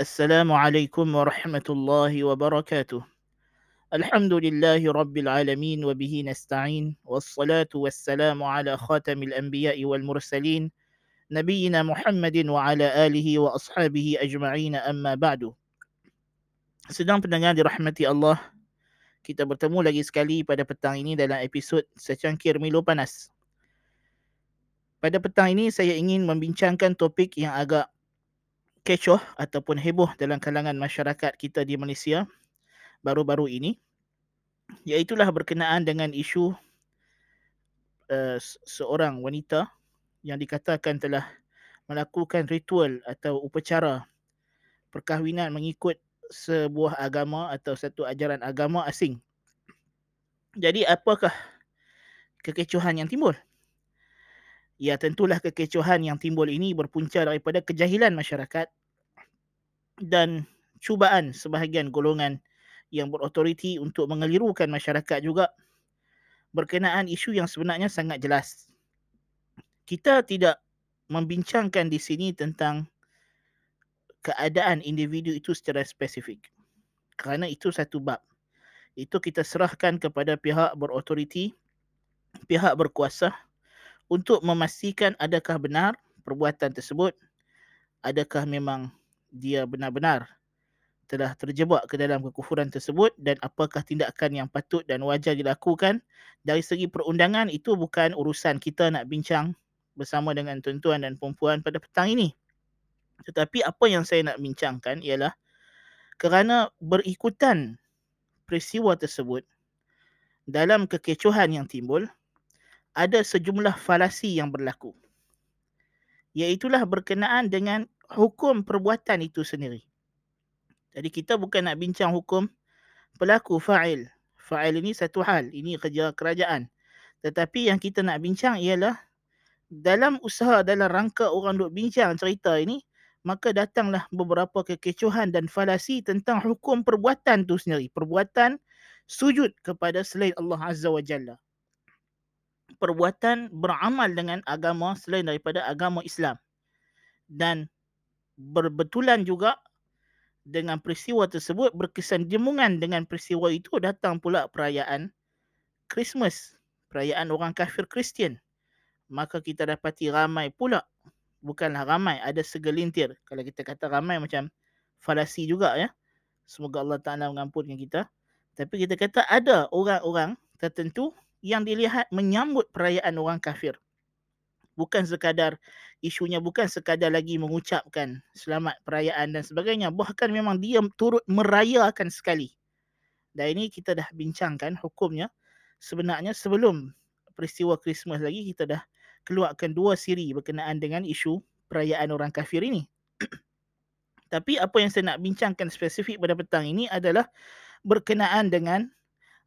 السلام عليكم ورحمة الله وبركاته الحمد لله رب العالمين وبه نستعين والصلاة والسلام على خاتم الأنبياء والمرسلين نبينا محمد وعلى آله وأصحابه أجمعين أما بعد Sedang pendengar dirahmati Allah Kita bertemu lagi sekali pada petang ini dalam episod Secangkir Milo Panas Pada petang ini saya ingin membincangkan topik yang agak kecoh ataupun heboh dalam kalangan masyarakat kita di Malaysia baru-baru ini iaitulah berkenaan dengan isu uh, seorang wanita yang dikatakan telah melakukan ritual atau upacara perkahwinan mengikut sebuah agama atau satu ajaran agama asing. Jadi apakah kekecohan yang timbul? Ya tentulah kekecohan yang timbul ini berpunca daripada kejahilan masyarakat dan cubaan sebahagian golongan yang berautoriti untuk mengelirukan masyarakat juga berkenaan isu yang sebenarnya sangat jelas. Kita tidak membincangkan di sini tentang keadaan individu itu secara spesifik. Kerana itu satu bab. Itu kita serahkan kepada pihak berautoriti, pihak berkuasa untuk memastikan adakah benar perbuatan tersebut, adakah memang dia benar-benar telah terjebak ke dalam kekufuran tersebut dan apakah tindakan yang patut dan wajar dilakukan dari segi perundangan itu bukan urusan kita nak bincang bersama dengan tuan-tuan dan puan pada petang ini. Tetapi apa yang saya nak bincangkan ialah kerana berikutan peristiwa tersebut dalam kekecohan yang timbul ada sejumlah falasi yang berlaku. Iaitulah berkenaan dengan hukum perbuatan itu sendiri. Jadi kita bukan nak bincang hukum pelaku fa'il. Fa'il ini satu hal, ini kerja kerajaan. Tetapi yang kita nak bincang ialah dalam usaha dalam rangka orang duk bincang cerita ini, maka datanglah beberapa kekecohan dan falasi tentang hukum perbuatan itu sendiri. Perbuatan sujud kepada selain Allah Azza wa Jalla. Perbuatan beramal dengan agama selain daripada agama Islam. Dan berbetulan juga dengan peristiwa tersebut berkesan jemungan dengan peristiwa itu datang pula perayaan Christmas, perayaan orang kafir Kristian. Maka kita dapati ramai pula, bukanlah ramai, ada segelintir. Kalau kita kata ramai macam falasi juga ya. Semoga Allah Ta'ala mengampunkan kita. Tapi kita kata ada orang-orang tertentu yang dilihat menyambut perayaan orang kafir bukan sekadar isunya bukan sekadar lagi mengucapkan selamat perayaan dan sebagainya. Bahkan memang dia turut merayakan sekali. Dan ini kita dah bincangkan hukumnya. Sebenarnya sebelum peristiwa Christmas lagi kita dah keluarkan dua siri berkenaan dengan isu perayaan orang kafir ini. Tapi apa yang saya nak bincangkan spesifik pada petang ini adalah berkenaan dengan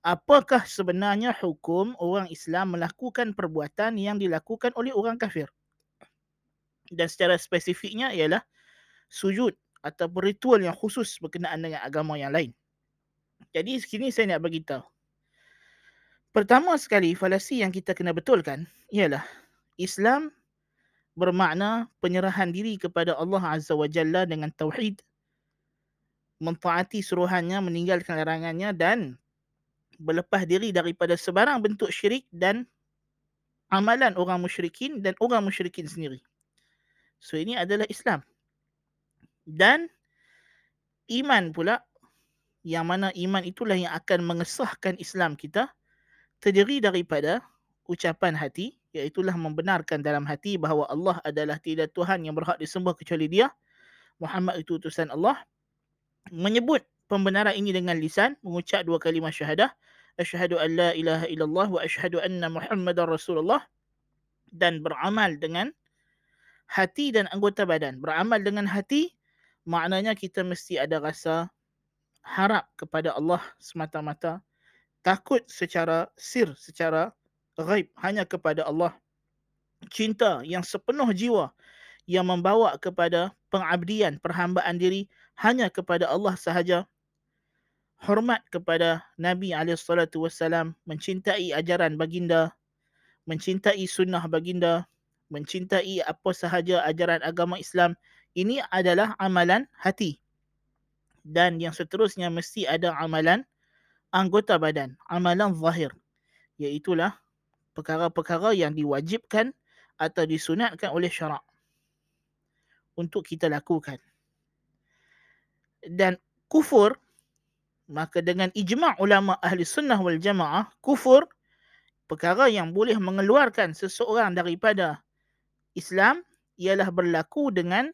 apakah sebenarnya hukum orang Islam melakukan perbuatan yang dilakukan oleh orang kafir. Dan secara spesifiknya ialah sujud atau ritual yang khusus berkenaan dengan agama yang lain. Jadi sini saya nak beritahu. Pertama sekali falasi yang kita kena betulkan ialah Islam bermakna penyerahan diri kepada Allah Azza wa Jalla dengan tauhid mentaati suruhannya meninggalkan larangannya dan berlepas diri daripada sebarang bentuk syirik dan amalan orang musyrikin dan orang musyrikin sendiri. So ini adalah Islam. Dan iman pula yang mana iman itulah yang akan mengesahkan Islam kita terdiri daripada ucapan hati iaitulah membenarkan dalam hati bahawa Allah adalah tidak Tuhan yang berhak disembah kecuali dia Muhammad itu utusan Allah menyebut pembenaran ini dengan lisan mengucap dua kalimah syahadah asyhadu an la ilaha illallah wa asyhadu anna muhammadar rasulullah dan beramal dengan hati dan anggota badan. Beramal dengan hati maknanya kita mesti ada rasa harap kepada Allah semata-mata. Takut secara sir, secara ghaib hanya kepada Allah. Cinta yang sepenuh jiwa yang membawa kepada pengabdian, perhambaan diri hanya kepada Allah sahaja hormat kepada Nabi SAW, mencintai ajaran baginda, mencintai sunnah baginda, mencintai apa sahaja ajaran agama Islam, ini adalah amalan hati. dan yang seterusnya mesti ada amalan anggota badan, amalan zahir. Iaitulah perkara-perkara yang diwajibkan atau disunatkan oleh syarak untuk kita lakukan. Dan kufur, maka dengan ijma' ulama ahli sunnah wal jamaah, kufur perkara yang boleh mengeluarkan seseorang daripada Islam ialah berlaku dengan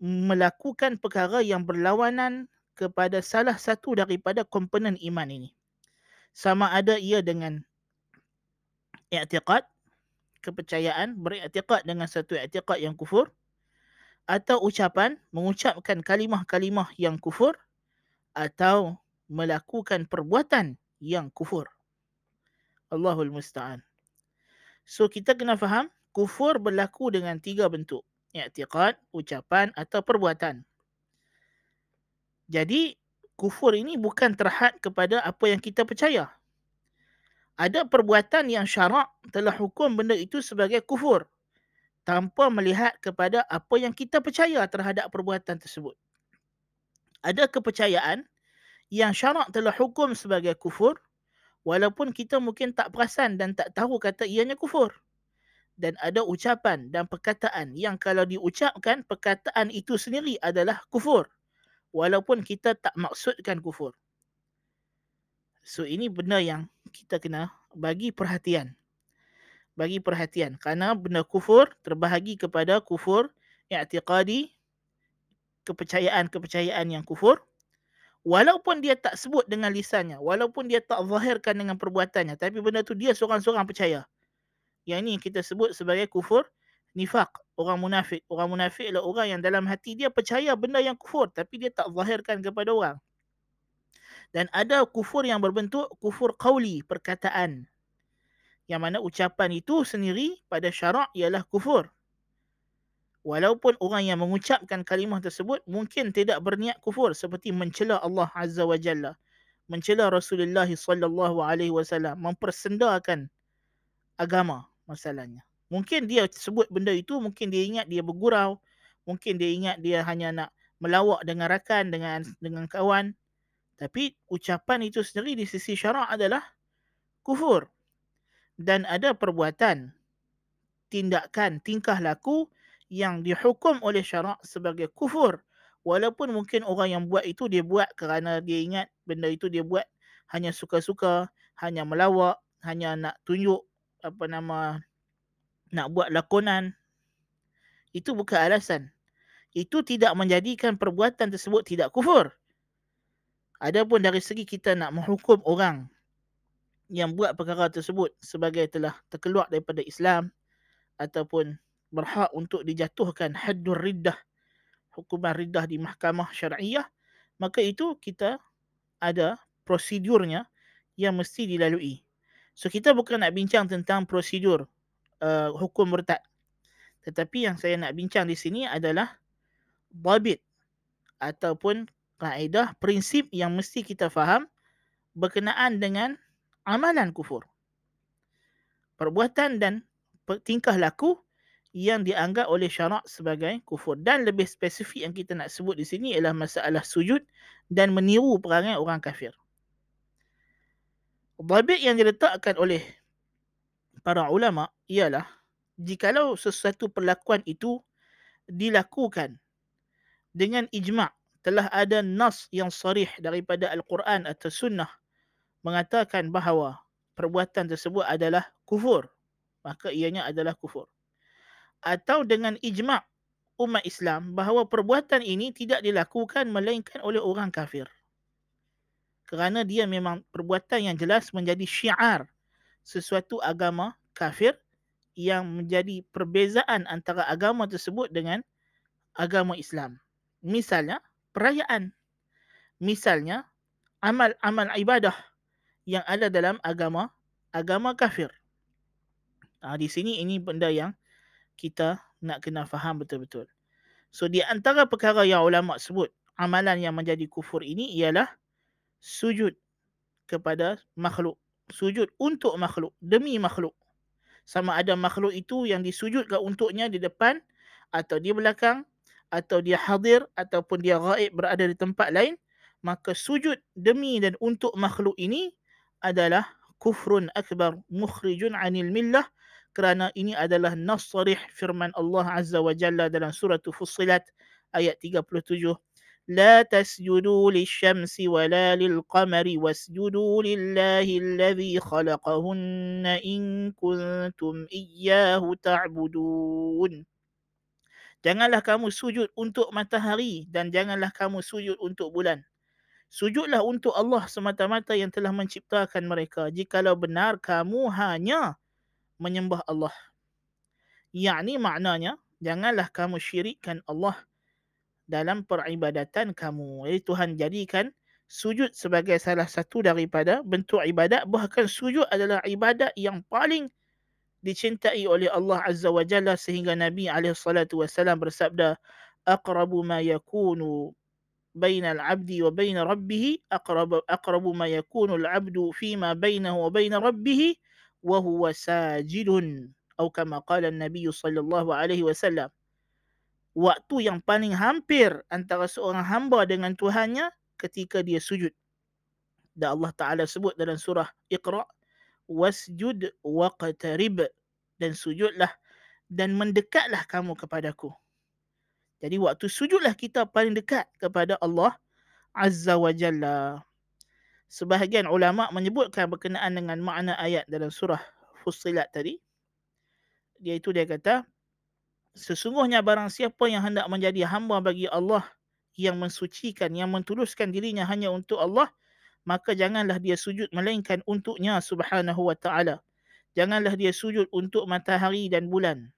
melakukan perkara yang berlawanan kepada salah satu daripada komponen iman ini. Sama ada ia dengan i'tiqad, kepercayaan, beriktiqad dengan satu i'tiqad yang kufur, atau ucapan, mengucapkan kalimah-kalimah yang kufur, atau melakukan perbuatan yang kufur. Allahul Musta'an. So kita kena faham, kufur berlaku dengan tiga bentuk i'tiqad, ucapan atau perbuatan. Jadi kufur ini bukan terhad kepada apa yang kita percaya. Ada perbuatan yang syarak telah hukum benda itu sebagai kufur tanpa melihat kepada apa yang kita percaya terhadap perbuatan tersebut. Ada kepercayaan yang syarak telah hukum sebagai kufur walaupun kita mungkin tak perasan dan tak tahu kata ianya kufur dan ada ucapan dan perkataan yang kalau diucapkan perkataan itu sendiri adalah kufur walaupun kita tak maksudkan kufur. So ini benda yang kita kena bagi perhatian. Bagi perhatian kerana benda kufur terbahagi kepada kufur i'tiqadi kepercayaan-kepercayaan yang kufur walaupun dia tak sebut dengan lisannya walaupun dia tak zahirkan dengan perbuatannya tapi benda tu dia seorang-seorang percaya. Yang ini kita sebut sebagai kufur nifak, orang munafik. Orang munafik adalah orang yang dalam hati dia percaya benda yang kufur tapi dia tak zahirkan kepada orang. Dan ada kufur yang berbentuk kufur qawli, perkataan. Yang mana ucapan itu sendiri pada syarak ialah kufur. Walaupun orang yang mengucapkan kalimah tersebut mungkin tidak berniat kufur seperti mencela Allah Azza wa Jalla, mencela Rasulullah sallallahu alaihi wasallam, mempersendakan agama masalahnya. Mungkin dia sebut benda itu, mungkin dia ingat dia bergurau, mungkin dia ingat dia hanya nak melawak dengan rakan, dengan dengan kawan. Tapi ucapan itu sendiri di sisi syarak adalah kufur. Dan ada perbuatan, tindakan, tingkah laku yang dihukum oleh syarak sebagai kufur. Walaupun mungkin orang yang buat itu dia buat kerana dia ingat benda itu dia buat hanya suka-suka, hanya melawak, hanya nak tunjuk apa nama nak buat lakonan. Itu bukan alasan. Itu tidak menjadikan perbuatan tersebut tidak kufur. Adapun dari segi kita nak menghukum orang yang buat perkara tersebut sebagai telah terkeluar daripada Islam ataupun berhak untuk dijatuhkan haddur riddah hukuman riddah di mahkamah syariah maka itu kita ada prosedurnya yang mesti dilalui So kita bukan nak bincang tentang prosedur uh, hukum murtad. Tetapi yang saya nak bincang di sini adalah babit ataupun kaedah prinsip yang mesti kita faham berkenaan dengan amalan kufur. Perbuatan dan tingkah laku yang dianggap oleh syarak sebagai kufur. Dan lebih spesifik yang kita nak sebut di sini ialah masalah sujud dan meniru perangai orang kafir. Dhabit yang diletakkan oleh para ulama ialah jikalau sesuatu perlakuan itu dilakukan dengan ijma' telah ada nas yang sarih daripada Al-Quran atau sunnah mengatakan bahawa perbuatan tersebut adalah kufur maka ianya adalah kufur atau dengan ijma' umat Islam bahawa perbuatan ini tidak dilakukan melainkan oleh orang kafir kerana dia memang perbuatan yang jelas menjadi syiar sesuatu agama kafir yang menjadi perbezaan antara agama tersebut dengan agama Islam. Misalnya perayaan. Misalnya amal-amal ibadah yang ada dalam agama agama kafir. Ha, di sini ini benda yang kita nak kena faham betul-betul. So di antara perkara yang ulama sebut amalan yang menjadi kufur ini ialah sujud kepada makhluk. Sujud untuk makhluk, demi makhluk. Sama ada makhluk itu yang disujudkan untuknya di depan atau di belakang atau dia hadir ataupun dia gaib berada di tempat lain maka sujud demi dan untuk makhluk ini adalah kufrun akbar mukhrijun anil millah kerana ini adalah nas sarih firman Allah Azza wa Jalla dalam surah Fussilat ayat 37 لا تسجدوا للشمس ولا للقمر واسجدوا لله الذي خلقهن إن كنتم إياه تعبدون Janganlah kamu sujud untuk matahari dan janganlah kamu sujud untuk bulan. Sujudlah untuk Allah semata-mata yang telah menciptakan mereka. Jikalau benar kamu hanya menyembah Allah. Yang ini maknanya, janganlah kamu syirikkan Allah dalam peribadatan kamu. Jadi Tuhan jadikan sujud sebagai salah satu daripada bentuk ibadat. Bahkan sujud adalah ibadat yang paling dicintai oleh Allah Azza wa Jalla sehingga Nabi SAW bersabda aqrabu ma yakunu baina al-'abdi wa baina rabbih aqrabu aqrabu ma yakunu al-'abdu fima bainahu wa baina rabbih wa huwa sajidun atau kama qala an-nabi sallallahu alaihi wasallam waktu yang paling hampir antara seorang hamba dengan Tuhannya ketika dia sujud dan Allah Taala sebut dalam surah Iqra wasjud waqtarib dan sujudlah dan mendekatlah kamu kepadaku. Jadi waktu sujudlah kita paling dekat kepada Allah Azza wa Jalla. Sebahagian ulama menyebutkan berkenaan dengan makna ayat dalam surah Fussilat tadi. Iaitu dia kata, sesungguhnya barang siapa yang hendak menjadi hamba bagi Allah yang mensucikan, yang mentuluskan dirinya hanya untuk Allah, maka janganlah dia sujud melainkan untuknya subhanahu wa ta'ala. Janganlah dia sujud untuk matahari dan bulan.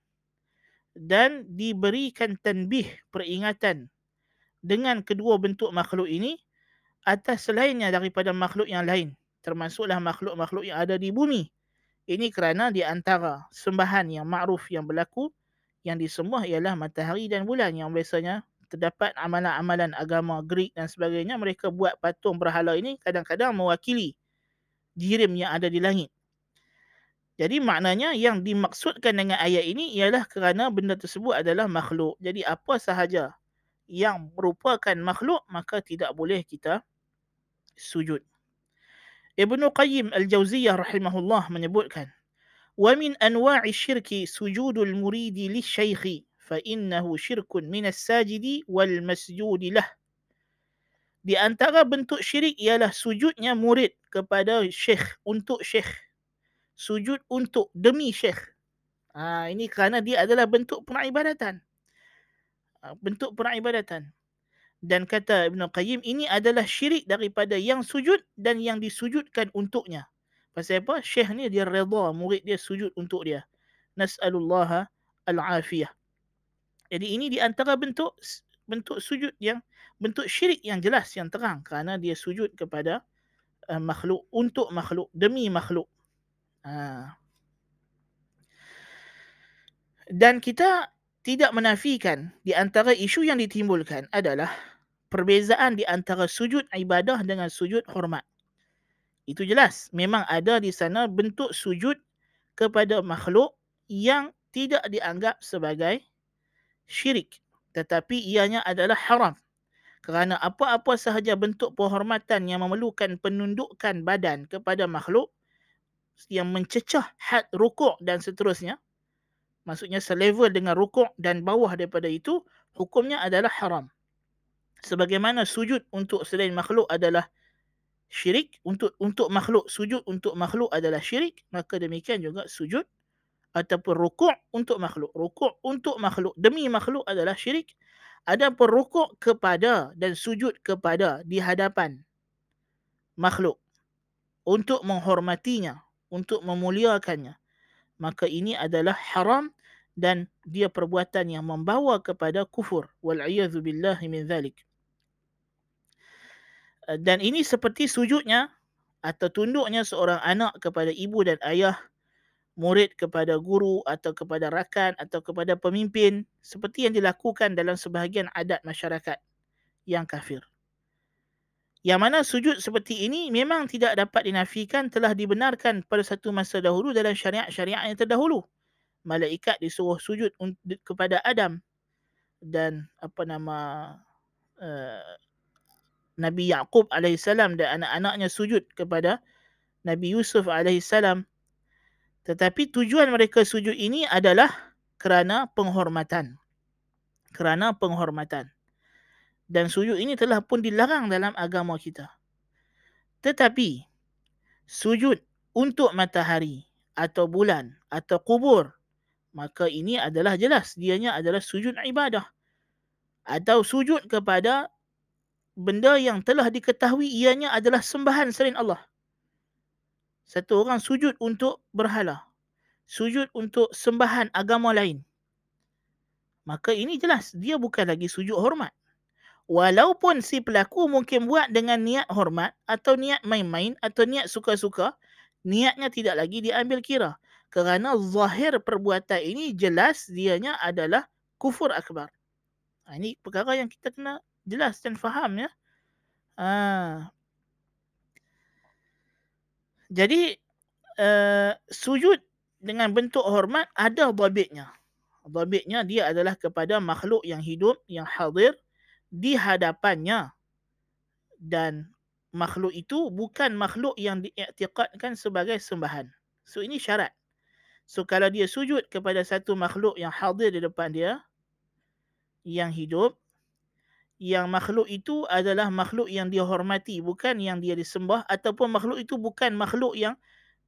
Dan diberikan tanbih peringatan dengan kedua bentuk makhluk ini atas selainnya daripada makhluk yang lain. Termasuklah makhluk-makhluk yang ada di bumi. Ini kerana di antara sembahan yang ma'ruf yang berlaku yang disembah ialah matahari dan bulan yang biasanya terdapat amalan-amalan agama Greek dan sebagainya mereka buat patung berhala ini kadang-kadang mewakili jirim yang ada di langit. Jadi maknanya yang dimaksudkan dengan ayat ini ialah kerana benda tersebut adalah makhluk. Jadi apa sahaja yang merupakan makhluk maka tidak boleh kita sujud. Ibnu Qayyim Al-Jauziyah rahimahullah menyebutkan, "Wa min anwa'i syirki sujudul muridi li syaikh, fa innahu syirkun min as-sajidi wal masjudi lah." Di antara bentuk syirik ialah sujudnya murid kepada syekh untuk syekh. Sujud untuk demi syekh. Ha, ini kerana dia adalah bentuk peribadatan. Ah, bentuk peribadatan dan kata Ibn Qayyim ini adalah syirik daripada yang sujud dan yang disujudkan untuknya pasal apa syekh ni dia redha murid dia sujud untuk dia nas'alullaha al-afiyah jadi ini di antara bentuk bentuk sujud yang bentuk syirik yang jelas yang terang kerana dia sujud kepada uh, makhluk untuk makhluk demi makhluk. Uh. Dan kita tidak menafikan di antara isu yang ditimbulkan adalah perbezaan di antara sujud ibadah dengan sujud hormat. Itu jelas. Memang ada di sana bentuk sujud kepada makhluk yang tidak dianggap sebagai syirik tetapi ianya adalah haram kerana apa-apa sahaja bentuk penghormatan yang memerlukan penundukan badan kepada makhluk yang mencecah had rukuk dan seterusnya maksudnya selevel dengan rukuk dan bawah daripada itu hukumnya adalah haram sebagaimana sujud untuk selain makhluk adalah syirik untuk untuk makhluk sujud untuk makhluk adalah syirik maka demikian juga sujud ataupun rukuk untuk makhluk. Rukuk untuk makhluk demi makhluk adalah syirik. Ada pun rukuk kepada dan sujud kepada di hadapan makhluk untuk menghormatinya, untuk memuliakannya. Maka ini adalah haram dan dia perbuatan yang membawa kepada kufur. Wal'iyadhu billahi min dhalik. Dan ini seperti sujudnya atau tunduknya seorang anak kepada ibu dan ayah murid kepada guru atau kepada rakan atau kepada pemimpin seperti yang dilakukan dalam sebahagian adat masyarakat yang kafir. Yang mana sujud seperti ini memang tidak dapat dinafikan telah dibenarkan pada satu masa dahulu dalam syariat-syariat yang terdahulu. Malaikat disuruh sujud kepada Adam dan apa nama uh, Nabi Yaqub alaihissalam dan anak-anaknya sujud kepada Nabi Yusuf alaihissalam tetapi tujuan mereka sujud ini adalah kerana penghormatan. Kerana penghormatan. Dan sujud ini telah pun dilarang dalam agama kita. Tetapi sujud untuk matahari atau bulan atau kubur maka ini adalah jelas dianya adalah sujud ibadah atau sujud kepada benda yang telah diketahui ianya adalah sembahan selain Allah. Satu orang sujud untuk berhala sujud untuk sembahan agama lain. Maka ini jelas dia bukan lagi sujud hormat. Walaupun si pelaku mungkin buat dengan niat hormat atau niat main-main atau niat suka-suka niatnya tidak lagi diambil kira. Kerana zahir perbuatan ini jelas dianya adalah kufur akbar. Ha, ini perkara yang kita kena jelas dan faham ya. Ha. Jadi uh, sujud dengan bentuk hormat ada babitnya. Babitnya dia adalah kepada makhluk yang hidup, yang hadir di hadapannya. Dan makhluk itu bukan makhluk yang diiktikadkan sebagai sembahan. So ini syarat. So kalau dia sujud kepada satu makhluk yang hadir di depan dia, yang hidup, yang makhluk itu adalah makhluk yang dia hormati, bukan yang dia disembah, ataupun makhluk itu bukan makhluk yang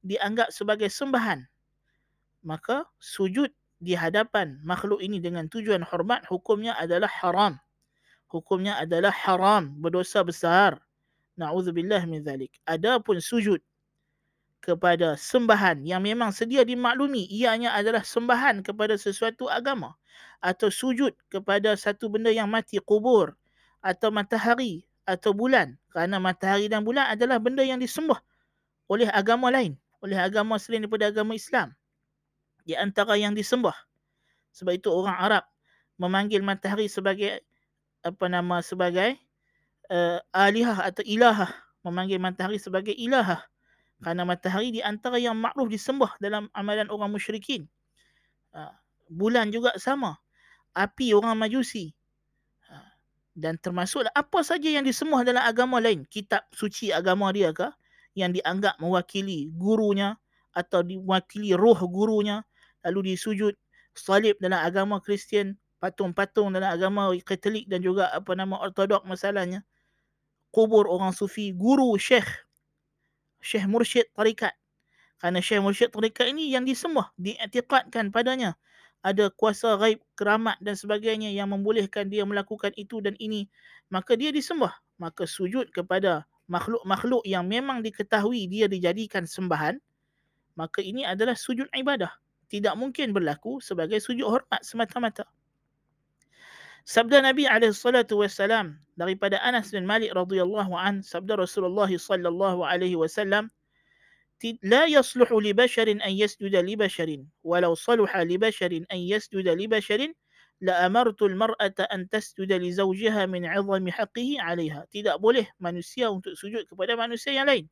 dianggap sebagai sembahan. Maka sujud di hadapan makhluk ini dengan tujuan hormat, hukumnya adalah haram. Hukumnya adalah haram, berdosa besar. Na'udzubillah min zalik. Adapun sujud kepada sembahan yang memang sedia dimaklumi ianya adalah sembahan kepada sesuatu agama atau sujud kepada satu benda yang mati kubur atau matahari atau bulan kerana matahari dan bulan adalah benda yang disembah oleh agama lain oleh agama selain daripada agama Islam di antara yang disembah sebab itu orang Arab memanggil matahari sebagai apa nama sebagai uh, alihah atau ilahah memanggil matahari sebagai ilahah kerana matahari di antara yang makruf disembah dalam amalan orang musyrikin. Ha, bulan juga sama. Api orang majusi. Dan termasuklah apa saja yang disembah dalam agama lain. Kitab suci agama dia ke. Yang dianggap mewakili gurunya. Atau diwakili roh gurunya. Lalu disujud salib dalam agama Kristian. Patung-patung dalam agama Katolik dan juga apa nama Ortodok masalahnya. Kubur orang sufi. Guru syekh Syekh Mursyid Tarikat. Kerana Syekh Mursyid Tarikat ini yang disembah, diiktikadkan padanya. Ada kuasa gaib, keramat dan sebagainya yang membolehkan dia melakukan itu dan ini. Maka dia disembah. Maka sujud kepada makhluk-makhluk yang memang diketahui dia dijadikan sembahan. Maka ini adalah sujud ibadah. Tidak mungkin berlaku sebagai sujud hormat semata-mata. Sabda Nabi SAW daripada Anas bin Malik radhiyallahu an sabda Rasulullah sallallahu alaihi wasallam لا يصلح لبشر أن يسجد لبشر ولو صلح لبشر أن يسجد لبشر لأمرت المرأة أن تسجد لزوجها من عظم حقه عليها tidak boleh manusia untuk sujud kepada manusia yang lain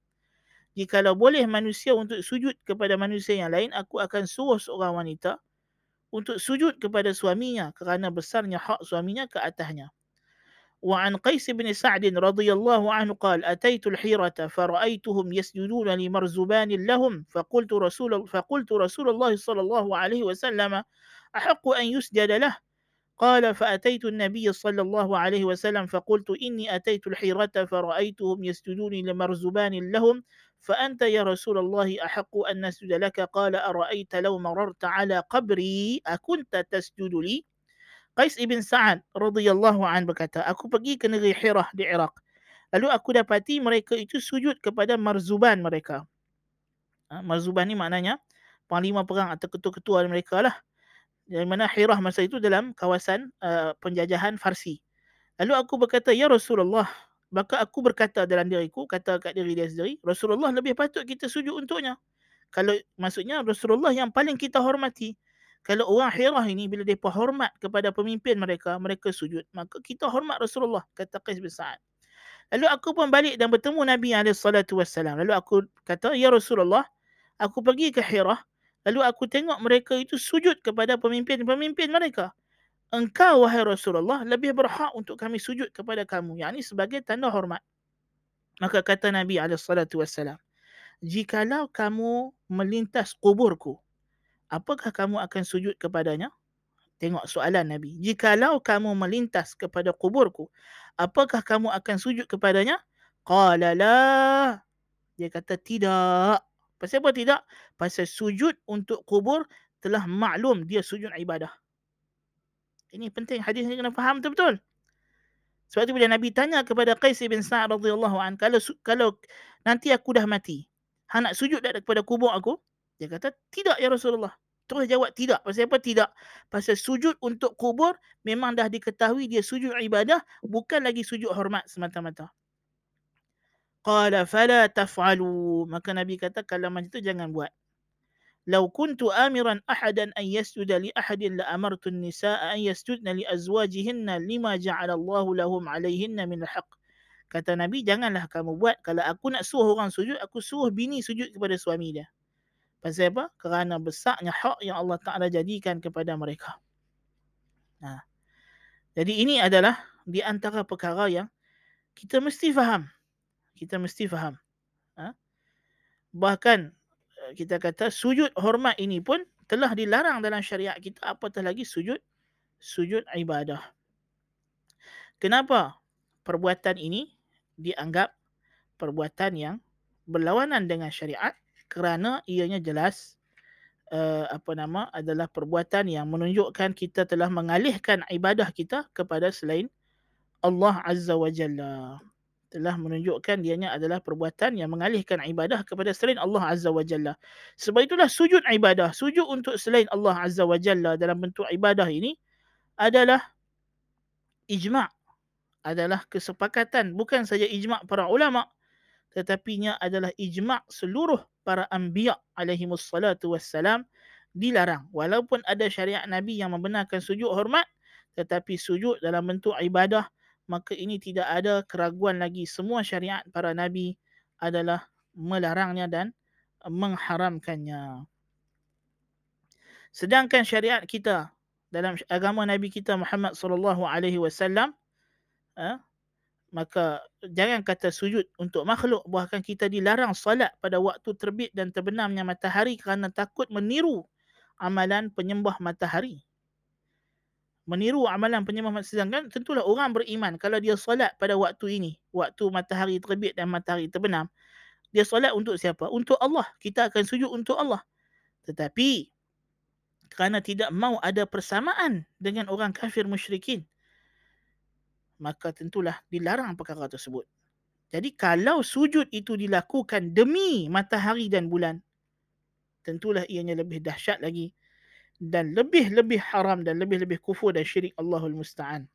jikalau boleh manusia untuk sujud kepada manusia yang lain aku akan suruh seorang wanita untuk sujud kepada suaminya kerana besarnya hak suaminya ke atasnya. وعن قيس بن سعد رضي الله عنه قال أتيت الحيرة فرأيتهم يسجدون لمرزبان لهم. فقلت رسول فقلت رسول الله صلى الله عليه وسلم أحق أن يسجد له؟ قال فأتيت النبي صلى الله عليه وسلم فقلت إني أتيت الحيرة فرأيتهم يسجدون لمرزبان لهم فأنت يا رسول الله أحق أن نسجد لك؟ قال أرأيت لو مررت على قبري أكنت تسجد لي؟ Qais ibn Sa'ad radhiyallahu an berkata, aku pergi ke negeri Hirah di Iraq. Lalu aku dapati mereka itu sujud kepada marzuban mereka. Ha, marzuban ni maknanya panglima perang atau ketua-ketua mereka lah. Dari mana Hirah masa itu dalam kawasan uh, penjajahan Farsi. Lalu aku berkata, Ya Rasulullah, maka aku berkata dalam diriku, kata kat diri dia sendiri, Rasulullah lebih patut kita sujud untuknya. Kalau maksudnya Rasulullah yang paling kita hormati. Kalau orang Hirah ini bila mereka hormat kepada pemimpin mereka, mereka sujud. Maka kita hormat Rasulullah, kata Qais bin Sa'ad. Lalu aku pun balik dan bertemu Nabi SAW. Lalu aku kata, Ya Rasulullah, aku pergi ke Hirah. Lalu aku tengok mereka itu sujud kepada pemimpin-pemimpin mereka. engkau wahai Rasulullah lebih berhak untuk kami sujud kepada kamu yakni sebagai tanda hormat maka kata Nabi SAW jikalau kamu melintas kuburku apakah kamu akan sujud kepadanya? Tengok soalan Nabi. Jikalau kamu melintas kepada kuburku apakah kamu akan sujud kepadanya? Qala la. Dia kata tidak. Pasal apa tidak? Pasal sujud untuk kubur telah maklum dia sujud ibadah. Ini penting hadis ni kena faham betul-betul. Sebab tu bila Nabi tanya kepada Qais bin Sa'ad radhiyallahu an, kalau kalau nanti aku dah mati, hang nak sujud tak kepada kubur aku? Dia kata, tidak ya Rasulullah. Terus jawab tidak. Pasal apa tidak? Pasal sujud untuk kubur memang dah diketahui dia sujud ibadah bukan lagi sujud hormat semata-mata. Qala fala taf'alu. Maka Nabi kata kalau macam tu jangan buat. Lau kuntu amiran ahadan an yasjuda li ahadin la amartu an-nisaa an yasjudna li azwajihinna lima ja'ala Allahu lahum 'alayhinna min al-haq. kata Nabi janganlah kamu buat kalau aku nak suruh orang sujud aku suruh bini sujud kepada suami dia pasal apa kerana besarnya hak yang Allah Taala jadikan kepada mereka ha. jadi ini adalah di antara perkara yang kita mesti faham kita mesti faham ha. bahkan kita kata sujud hormat ini pun telah dilarang dalam syariat kita apatah lagi sujud sujud ibadah. Kenapa perbuatan ini dianggap perbuatan yang berlawanan dengan syariat kerana ianya jelas uh, apa nama adalah perbuatan yang menunjukkan kita telah mengalihkan ibadah kita kepada selain Allah Azza wa Jalla telah menunjukkan dianya adalah perbuatan yang mengalihkan ibadah kepada selain Allah Azza wa Jalla. Sebab itulah sujud ibadah, sujud untuk selain Allah Azza wa Jalla dalam bentuk ibadah ini adalah ijma' adalah kesepakatan bukan saja ijma' para ulama tetapi nya adalah ijma' seluruh para anbiya alaihi wassalatu wassalam dilarang. Walaupun ada syariat nabi yang membenarkan sujud hormat tetapi sujud dalam bentuk ibadah maka ini tidak ada keraguan lagi. Semua syariat para nabi adalah melarangnya dan mengharamkannya. Sedangkan syariat kita dalam agama nabi kita Muhammad sallallahu alaihi wasallam ha, maka jangan kata sujud untuk makhluk bahkan kita dilarang salat pada waktu terbit dan terbenamnya matahari kerana takut meniru amalan penyembah matahari. Meniru amalan penyembah matahari. Sedangkan tentulah orang beriman kalau dia solat pada waktu ini waktu matahari terbit dan matahari terbenam dia solat untuk siapa? Untuk Allah. Kita akan sujud untuk Allah. Tetapi kerana tidak mau ada persamaan dengan orang kafir musyrikin maka tentulah dilarang perkara tersebut jadi kalau sujud itu dilakukan demi matahari dan bulan tentulah ianya lebih dahsyat lagi dan lebih-lebih haram dan lebih-lebih kufur dan syirik Allahul Musta'an.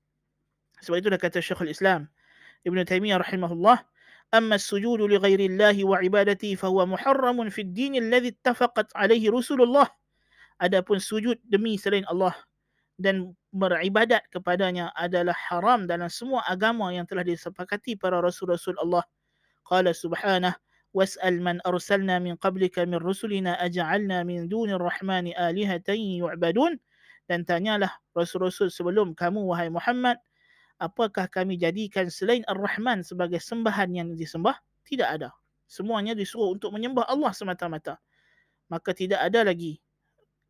Sebab itu dah kata Syekhul Islam Ibn Taymiyyah rahimahullah أما السجود لغير الله وعبادته فهو محرم في الدين الذي اتفقت عليه رسول الله Adapun sujud demi selain Allah dan beribadat kepadanya adalah haram dalam semua agama yang telah disepakati para rasul-rasul Allah. Qala subhanahu واسأل من أرسلنا من قبلك من رسلنا أجعلنا من دون الرحمن آلهة يعبدون dan tanyalah rasul-rasul sebelum kamu wahai Muhammad apakah kami jadikan selain Ar-Rahman sebagai sembahan yang disembah tidak ada semuanya disuruh untuk menyembah Allah semata-mata maka tidak ada lagi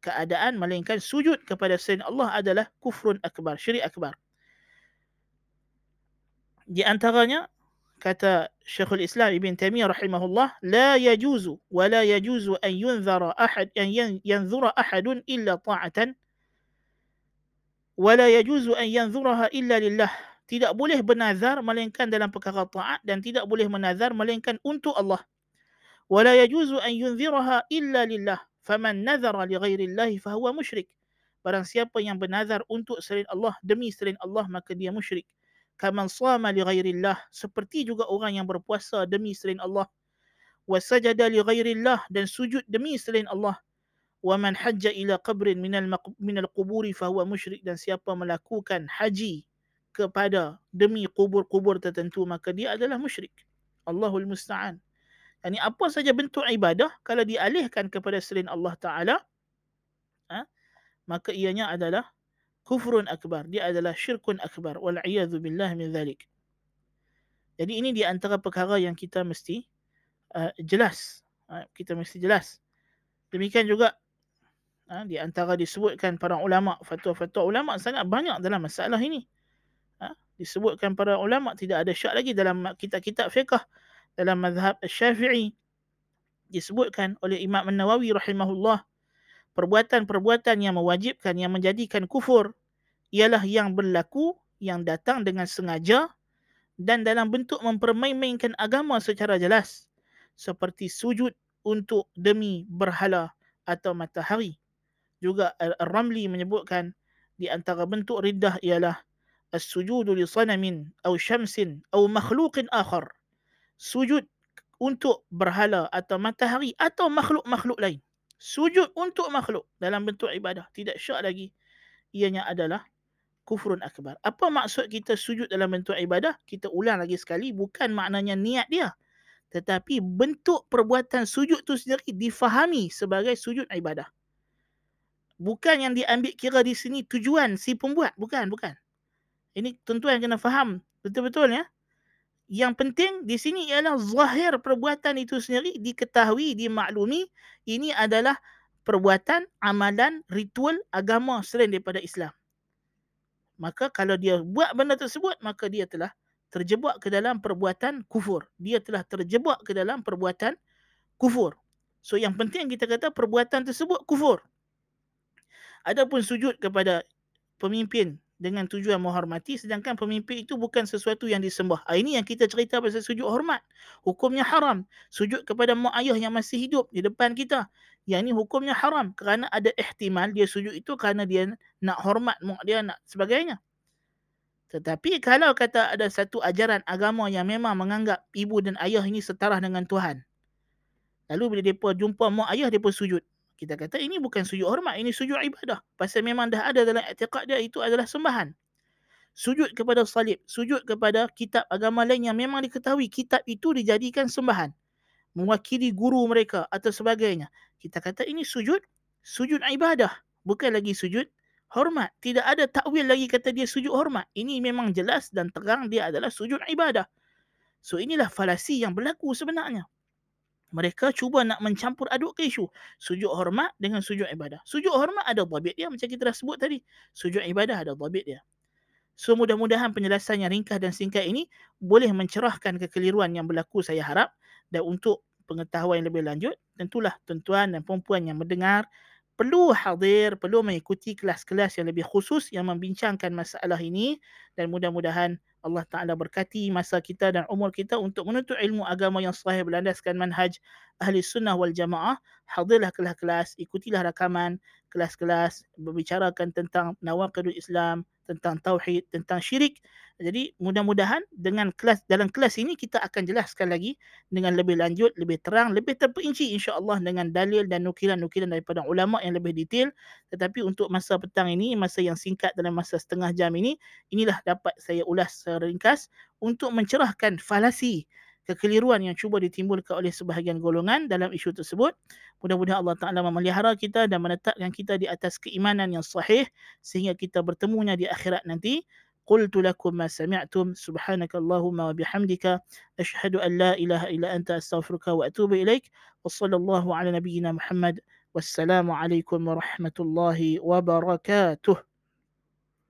keadaan melainkan sujud kepada selain Allah adalah kufrun akbar syirik akbar. Di antaranya kata Syekhul Islam Ibn Taimiyah rahimahullah la yajuzu wa la yajuzu an yunzara ahad an yanzura ahadun illa ta'atan wa la yajuzu an yanzuraha illa lillah. Tidak boleh bernazar melainkan dalam perkara taat dan tidak boleh menazar melainkan untuk Allah. Wa la yajuzu an yunziraha illa lillah faman nazara li ghairi Allah fa huwa musyrik. Barang siapa yang bernazar untuk selain Allah demi selain Allah maka dia musyrik. Kaman sama li ghairillah seperti juga orang yang berpuasa demi selain Allah. Wa sajada li ghairillah dan sujud demi selain Allah. Wa man hajja ila qabrin minal minal qubur fa huwa musyrik dan siapa melakukan haji kepada demi kubur-kubur tertentu maka dia adalah musyrik. Allahul musta'an yani apa saja bentuk ibadah kalau dialihkan kepada selain Allah taala ha, maka ianya adalah kufrun akbar. Dia adalah syirkun akbar. Wal'iyadhu billah min dhalik. Jadi ini di antara perkara yang kita mesti uh, jelas. Uh, kita mesti jelas. Demikian juga uh, di antara disebutkan para ulama, fatwa-fatwa ulama sangat banyak dalam masalah ini. Uh, disebutkan para ulama tidak ada syak lagi dalam kitab-kitab fiqh dalam mazhab syafi'i disebutkan oleh Imam An-Nawawi rahimahullah perbuatan-perbuatan yang mewajibkan yang menjadikan kufur ialah yang berlaku yang datang dengan sengaja dan dalam bentuk mempermain-mainkan agama secara jelas seperti sujud untuk demi berhala atau matahari. Juga Ar-Ramli menyebutkan di antara bentuk riddah ialah as-sujudu li sanamin aw syamsin aw makhluqin akhar. Sujud untuk berhala atau matahari atau makhluk-makhluk lain. Sujud untuk makhluk dalam bentuk ibadah. Tidak syak lagi. Ianya adalah kufrun akbar. Apa maksud kita sujud dalam bentuk ibadah? Kita ulang lagi sekali bukan maknanya niat dia. Tetapi bentuk perbuatan sujud tu sendiri difahami sebagai sujud ibadah. Bukan yang diambil kira di sini tujuan si pembuat. Bukan bukan. Ini tuan-tuan kena faham betul-betul ya yang penting di sini ialah zahir perbuatan itu sendiri diketahui, dimaklumi ini adalah perbuatan, amalan, ritual agama selain daripada Islam. Maka kalau dia buat benda tersebut, maka dia telah terjebak ke dalam perbuatan kufur. Dia telah terjebak ke dalam perbuatan kufur. So yang penting kita kata perbuatan tersebut kufur. Adapun sujud kepada pemimpin dengan tujuan menghormati sedangkan pemimpin itu bukan sesuatu yang disembah. Ha, ini yang kita cerita pasal sujud hormat. Hukumnya haram. Sujud kepada mak ayah yang masih hidup di depan kita. Yang ini hukumnya haram kerana ada ihtimal dia sujud itu kerana dia nak hormat mak dia nak sebagainya. Tetapi kalau kata ada satu ajaran agama yang memang menganggap ibu dan ayah ini setara dengan Tuhan. Lalu bila mereka jumpa mak ayah, mereka sujud kita kata ini bukan sujud hormat, ini sujud ibadah. Pasal memang dah ada dalam etiqat dia itu adalah sembahan. Sujud kepada salib, sujud kepada kitab agama lain yang memang diketahui kitab itu dijadikan sembahan. Mewakili guru mereka atau sebagainya. Kita kata ini sujud, sujud ibadah. Bukan lagi sujud hormat. Tidak ada takwil lagi kata dia sujud hormat. Ini memang jelas dan terang dia adalah sujud ibadah. So inilah falasi yang berlaku sebenarnya mereka cuba nak mencampur aduk ke isu sujud hormat dengan sujud ibadah. Sujud hormat ada dhabit dia macam kita dah sebut tadi. Sujud ibadah ada dhabit dia. So mudah-mudahan penjelasan yang ringkas dan singkat ini boleh mencerahkan kekeliruan yang berlaku saya harap dan untuk pengetahuan yang lebih lanjut tentulah tuan-tuan dan puan-puan yang mendengar perlu hadir, perlu mengikuti kelas-kelas yang lebih khusus yang membincangkan masalah ini dan mudah-mudahan Allah Ta'ala berkati masa kita dan umur kita untuk menuntut ilmu agama yang sahih berlandaskan manhaj ahli sunnah wal jamaah. Hadirlah kelas-kelas, ikutilah rakaman kelas-kelas berbicarakan tentang nawakidul Islam, tentang tauhid, tentang syirik. Jadi mudah-mudahan dengan kelas dalam kelas ini kita akan jelaskan lagi dengan lebih lanjut, lebih terang, lebih terperinci insya-Allah dengan dalil dan nukilan-nukilan daripada ulama yang lebih detail. Tetapi untuk masa petang ini, masa yang singkat dalam masa setengah jam ini, inilah dapat saya ulas secara ringkas untuk mencerahkan falasi kekeliruan yang cuba ditimbulkan oleh sebahagian golongan dalam isu tersebut. Mudah-mudahan Allah Ta'ala memelihara kita dan menetapkan kita di atas keimanan yang sahih sehingga kita bertemunya di akhirat nanti. قلت لكم ما سمعتم سبحانك اللهم وبحمدك أشهد أن لا إله إلا أنت أستغفرك وأتوب إليك وصلى الله على نبينا محمد والسلام عليكم ورحمة الله وبركاته